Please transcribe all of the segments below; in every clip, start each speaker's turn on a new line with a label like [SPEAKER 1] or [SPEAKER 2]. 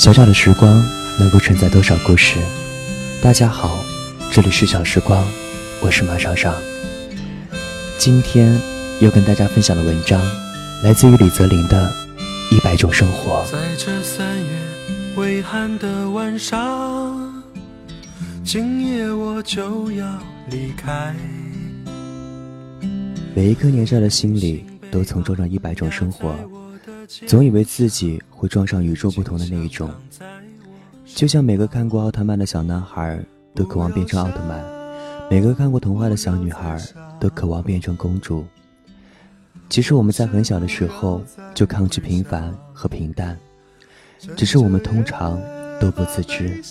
[SPEAKER 1] 小小的时光能够承载多少故事？大家好，这里是小时光，我是马尚尚。今天要跟大家分享的文章，来自于李泽林的《一百种生活》。
[SPEAKER 2] 在这三月微寒的晚上，今夜我就要离开。
[SPEAKER 1] 每一颗年少的心里，都曾装上一百种生活。总以为自己会撞上与众不同的那一种，就像每个看过奥特曼的小男孩都渴望变成奥特曼，每个看过童话的小女孩都渴望变成公主。其实我们在很小的时候就抗拒平凡和平淡，只是我们通常都不自知。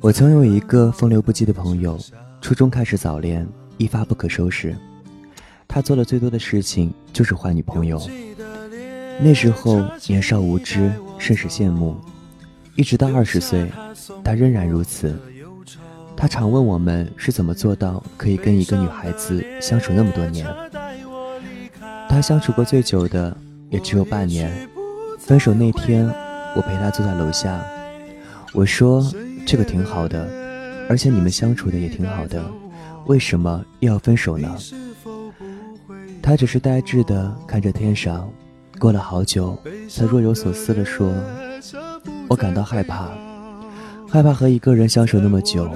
[SPEAKER 1] 我曾有一个风流不羁的朋友，初中开始早恋，一发不可收拾。他做的最多的事情就是换女朋友。那时候年少无知，甚是羡慕。一直到二十岁，他仍然如此。他常问我们是怎么做到可以跟一个女孩子相处那么多年。他相处过最久的也只有半年。分手那天，我陪他坐在楼下，我说：“这个挺好的，而且你们相处的也挺好的，为什么又要分手呢？”他只是呆滞地看着天上，过了好久，才若有所思地说：“我感到害怕，害怕和一个人相守那么久，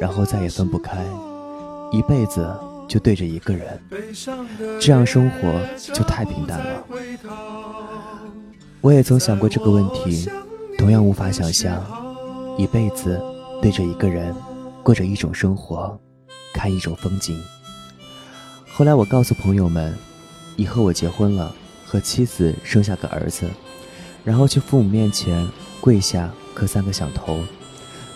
[SPEAKER 1] 然后再也分不开，一辈子就对着一个人，这样生活就太平淡了。”我也曾想过这个问题，同样无法想象，一辈子对着一个人，过着一种生活，看一种风景。后来我告诉朋友们，以后我结婚了，和妻子生下个儿子，然后去父母面前跪下磕三个响头，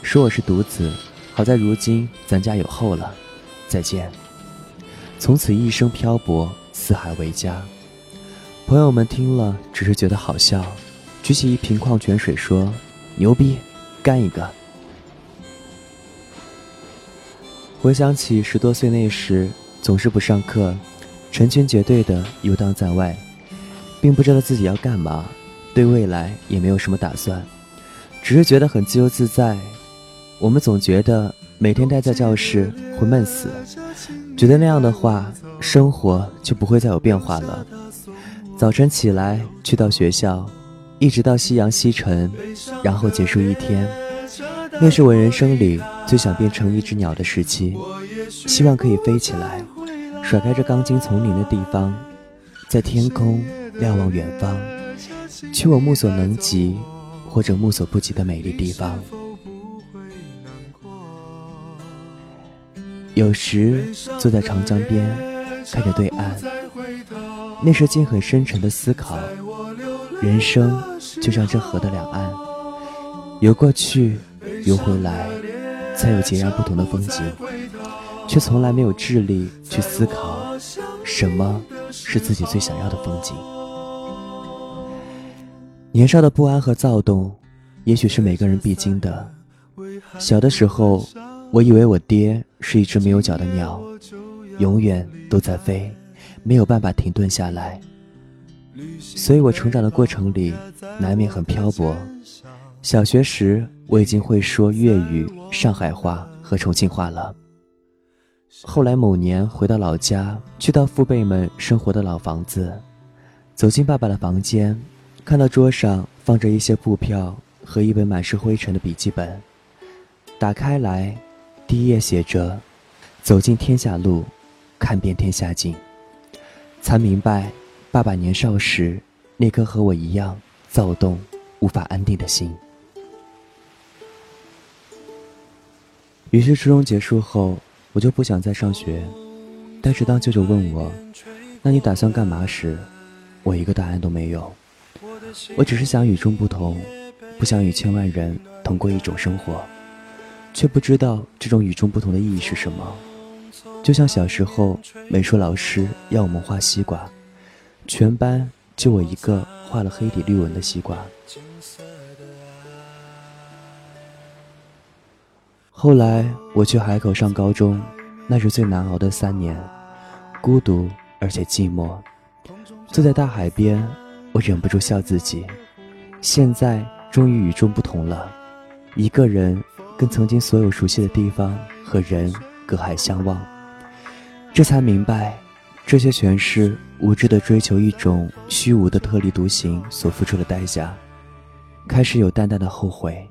[SPEAKER 1] 说我是独子。好在如今咱家有后了，再见。从此一生漂泊，四海为家。朋友们听了只是觉得好笑，举起一瓶矿泉水说：“牛逼，干一个。”回想起十多岁那时。总是不上课，成群结队的游荡在外，并不知道自己要干嘛，对未来也没有什么打算，只是觉得很自由自在。我们总觉得每天待在教室会闷死，觉得那样的话，生活就不会再有变化了。早晨起来去到学校，一直到夕阳西沉，然后结束一天，那是我人生里最想变成一只鸟的时期，希望可以飞起来。甩开这钢筋丛林的地方，在天空瞭望远方，去我目所能及或者目所不及的美丽地方。有时坐在长江边，看着对岸，那是尽很深沉的思考。人生就像这河的两岸，游过去，游回来，才有截然不同的风景。却从来没有智力去思考，什么是自己最想要的风景。年少的不安和躁动，也许是每个人必经的。小的时候，我以为我爹是一只没有脚的鸟，永远都在飞，没有办法停顿下来。所以我成长的过程里，难免很漂泊。小学时，我已经会说粤语、上海话和重庆话了。后来某年回到老家，去到父辈们生活的老房子，走进爸爸的房间，看到桌上放着一些布票和一本满是灰尘的笔记本。打开来，第一页写着：“走进天下路，看遍天下景。”才明白，爸爸年少时那颗和我一样躁动、无法安定的心。于是初中结束后。我就不想再上学，但是当舅舅问我，那你打算干嘛时，我一个答案都没有。我只是想与众不同，不想与千万人同过一种生活，却不知道这种与众不同的意义是什么。就像小时候美术老师要我们画西瓜，全班就我一个画了黑底绿纹的西瓜。后来我去海口上高中，那是最难熬的三年，孤独而且寂寞。坐在大海边，我忍不住笑自己，现在终于与众不同了，一个人跟曾经所有熟悉的地方和人隔海相望，这才明白，这些全是无知的追求一种虚无的特立独行所付出的代价。开始有淡淡的后悔。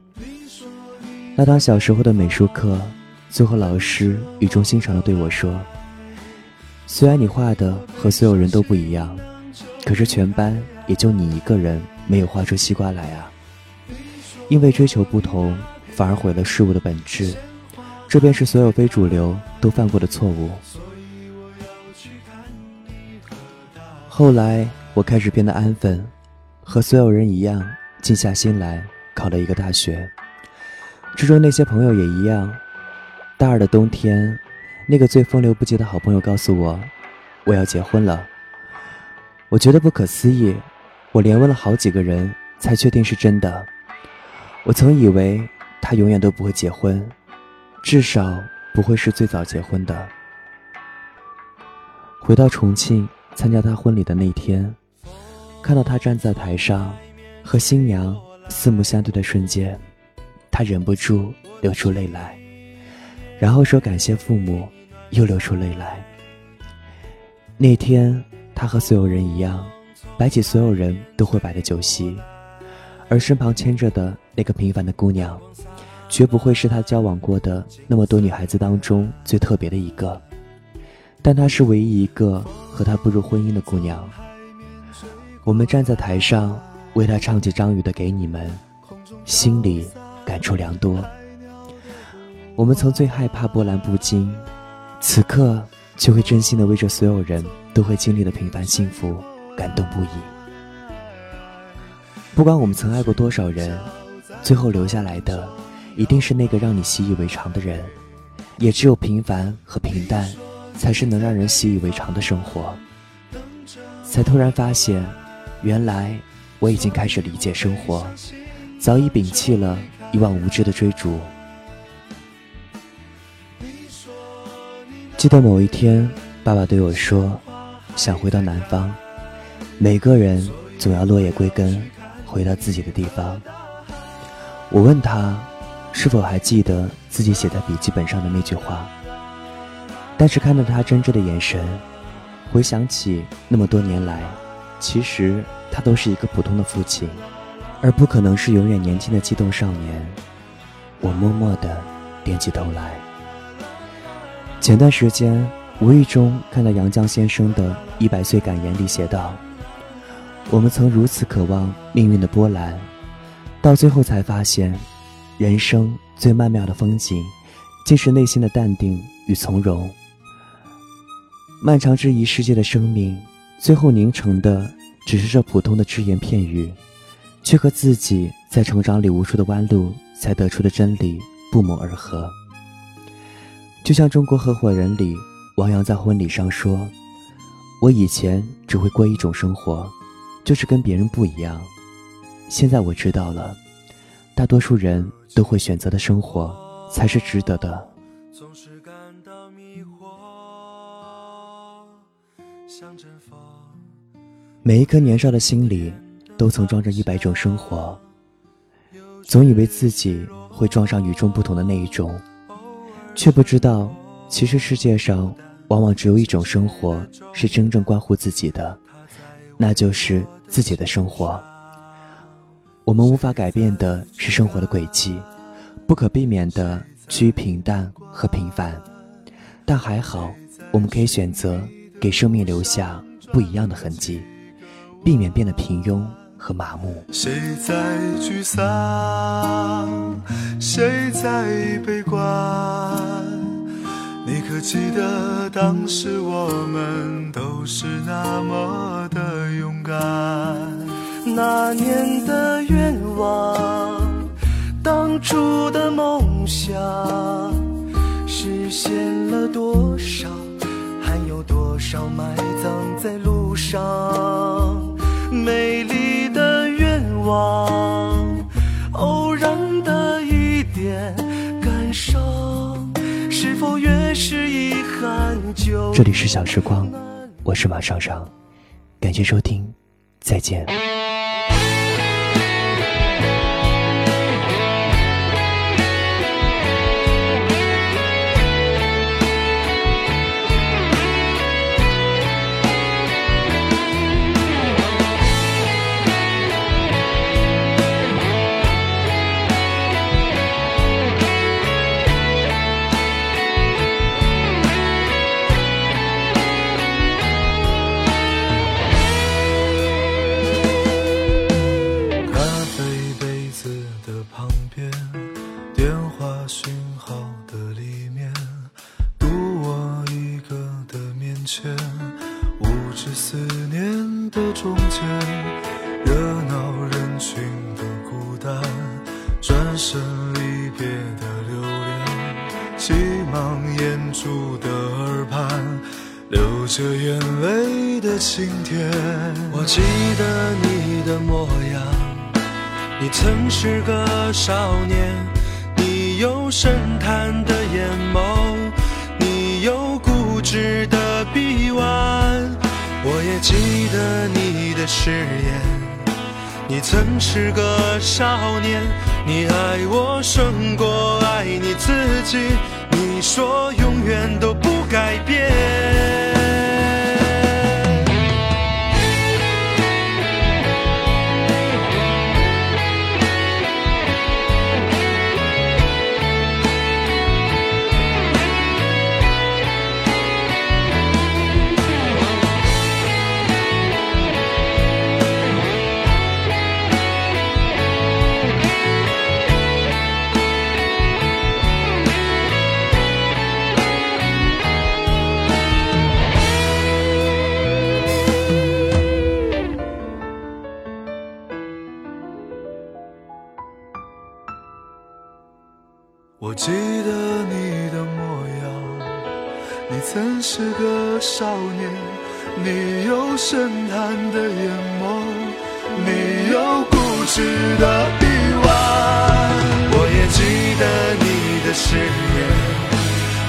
[SPEAKER 1] 那堂小时候的美术课，最后老师语重心长地对我说：“虽然你画的和所有人都不一样，可是全班也就你一个人没有画出西瓜来啊。因为追求不同，反而毁了事物的本质，这便是所有非主流都犯过的错误。”后来我开始变得安分，和所有人一样。静下心来考了一个大学，初中那些朋友也一样。大二的冬天，那个最风流不羁的好朋友告诉我，我要结婚了。我觉得不可思议，我连问了好几个人才确定是真的。我曾以为他永远都不会结婚，至少不会是最早结婚的。回到重庆参加他婚礼的那天，看到他站在台上。和新娘四目相对的瞬间，他忍不住流出泪来，然后说感谢父母，又流出泪来。那天，他和所有人一样，摆起所有人都会摆的酒席，而身旁牵着的那个平凡的姑娘，绝不会是他交往过的那么多女孩子当中最特别的一个，但她是唯一一个和他步入婚姻的姑娘。我们站在台上。为他唱起张宇的《给你们》，心里感触良多。我们曾最害怕波澜不惊，此刻却会真心的为这所有人都会经历的平凡幸福感动不已。不管我们曾爱过多少人，最后留下来的一定是那个让你习以为常的人。也只有平凡和平淡，才是能让人习以为常的生活。才突然发现，原来。我已经开始理解生活，早已摒弃了一往无知的追逐。记得某一天，爸爸对我说：“想回到南方，每个人总要落叶归根，回到自己的地方。”我问他，是否还记得自己写在笔记本上的那句话？但是看到他真挚的眼神，回想起那么多年来，其实。他都是一个普通的父亲，而不可能是永远年轻的激动少年。我默默地点起头来。前段时间无意中看到杨绛先生的一百岁感言里写道：“我们曾如此渴望命运的波澜，到最后才发现，人生最曼妙的风景，竟是内心的淡定与从容。漫长之一世界的生命，最后凝成的。”只是这普通的只言片语，却和自己在成长里无数的弯路才得出的真理不谋而合。就像《中国合伙人》里，王阳在婚礼上说：“我以前只会过一种生活，就是跟别人不一样。现在我知道了，大多数人都会选择的生活，才是值得的。”总是感到迷惑，像阵风每一颗年少的心里，都曾装着一百种生活。总以为自己会撞上与众不同的那一种，却不知道，其实世界上往往只有一种生活是真正关乎自己的，那就是自己的生活。我们无法改变的是生活的轨迹，不可避免的趋于平淡和平凡，但还好，我们可以选择给生命留下不一样的痕迹。避免变得平庸和麻木。
[SPEAKER 2] 谁在沮丧？谁在悲观？你可记得当时我们都是那么的勇敢？那年的愿望，当初的梦想，实现了多少？还有多少埋葬在路上？
[SPEAKER 1] 这里是小时光，我是马上上，感谢收听，再见。
[SPEAKER 2] 晴天。我记得你的模样，你曾是个少年，你有深潭的眼眸，你有固执的臂弯。我也记得你的誓言，你曾是个少年，你爱我胜过爱你自己，你说永远都不改变。少年，你有深潭的眼眸，你有固执的臂弯。我也记得你的誓言，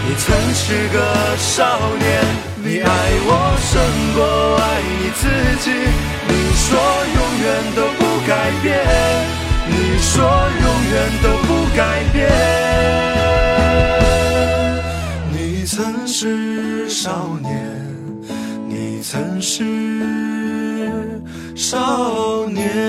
[SPEAKER 2] 你曾是个少年，你爱我胜过爱你自己，你说永远都不改变。你说永远都不改变。曾是少年，你曾是少年。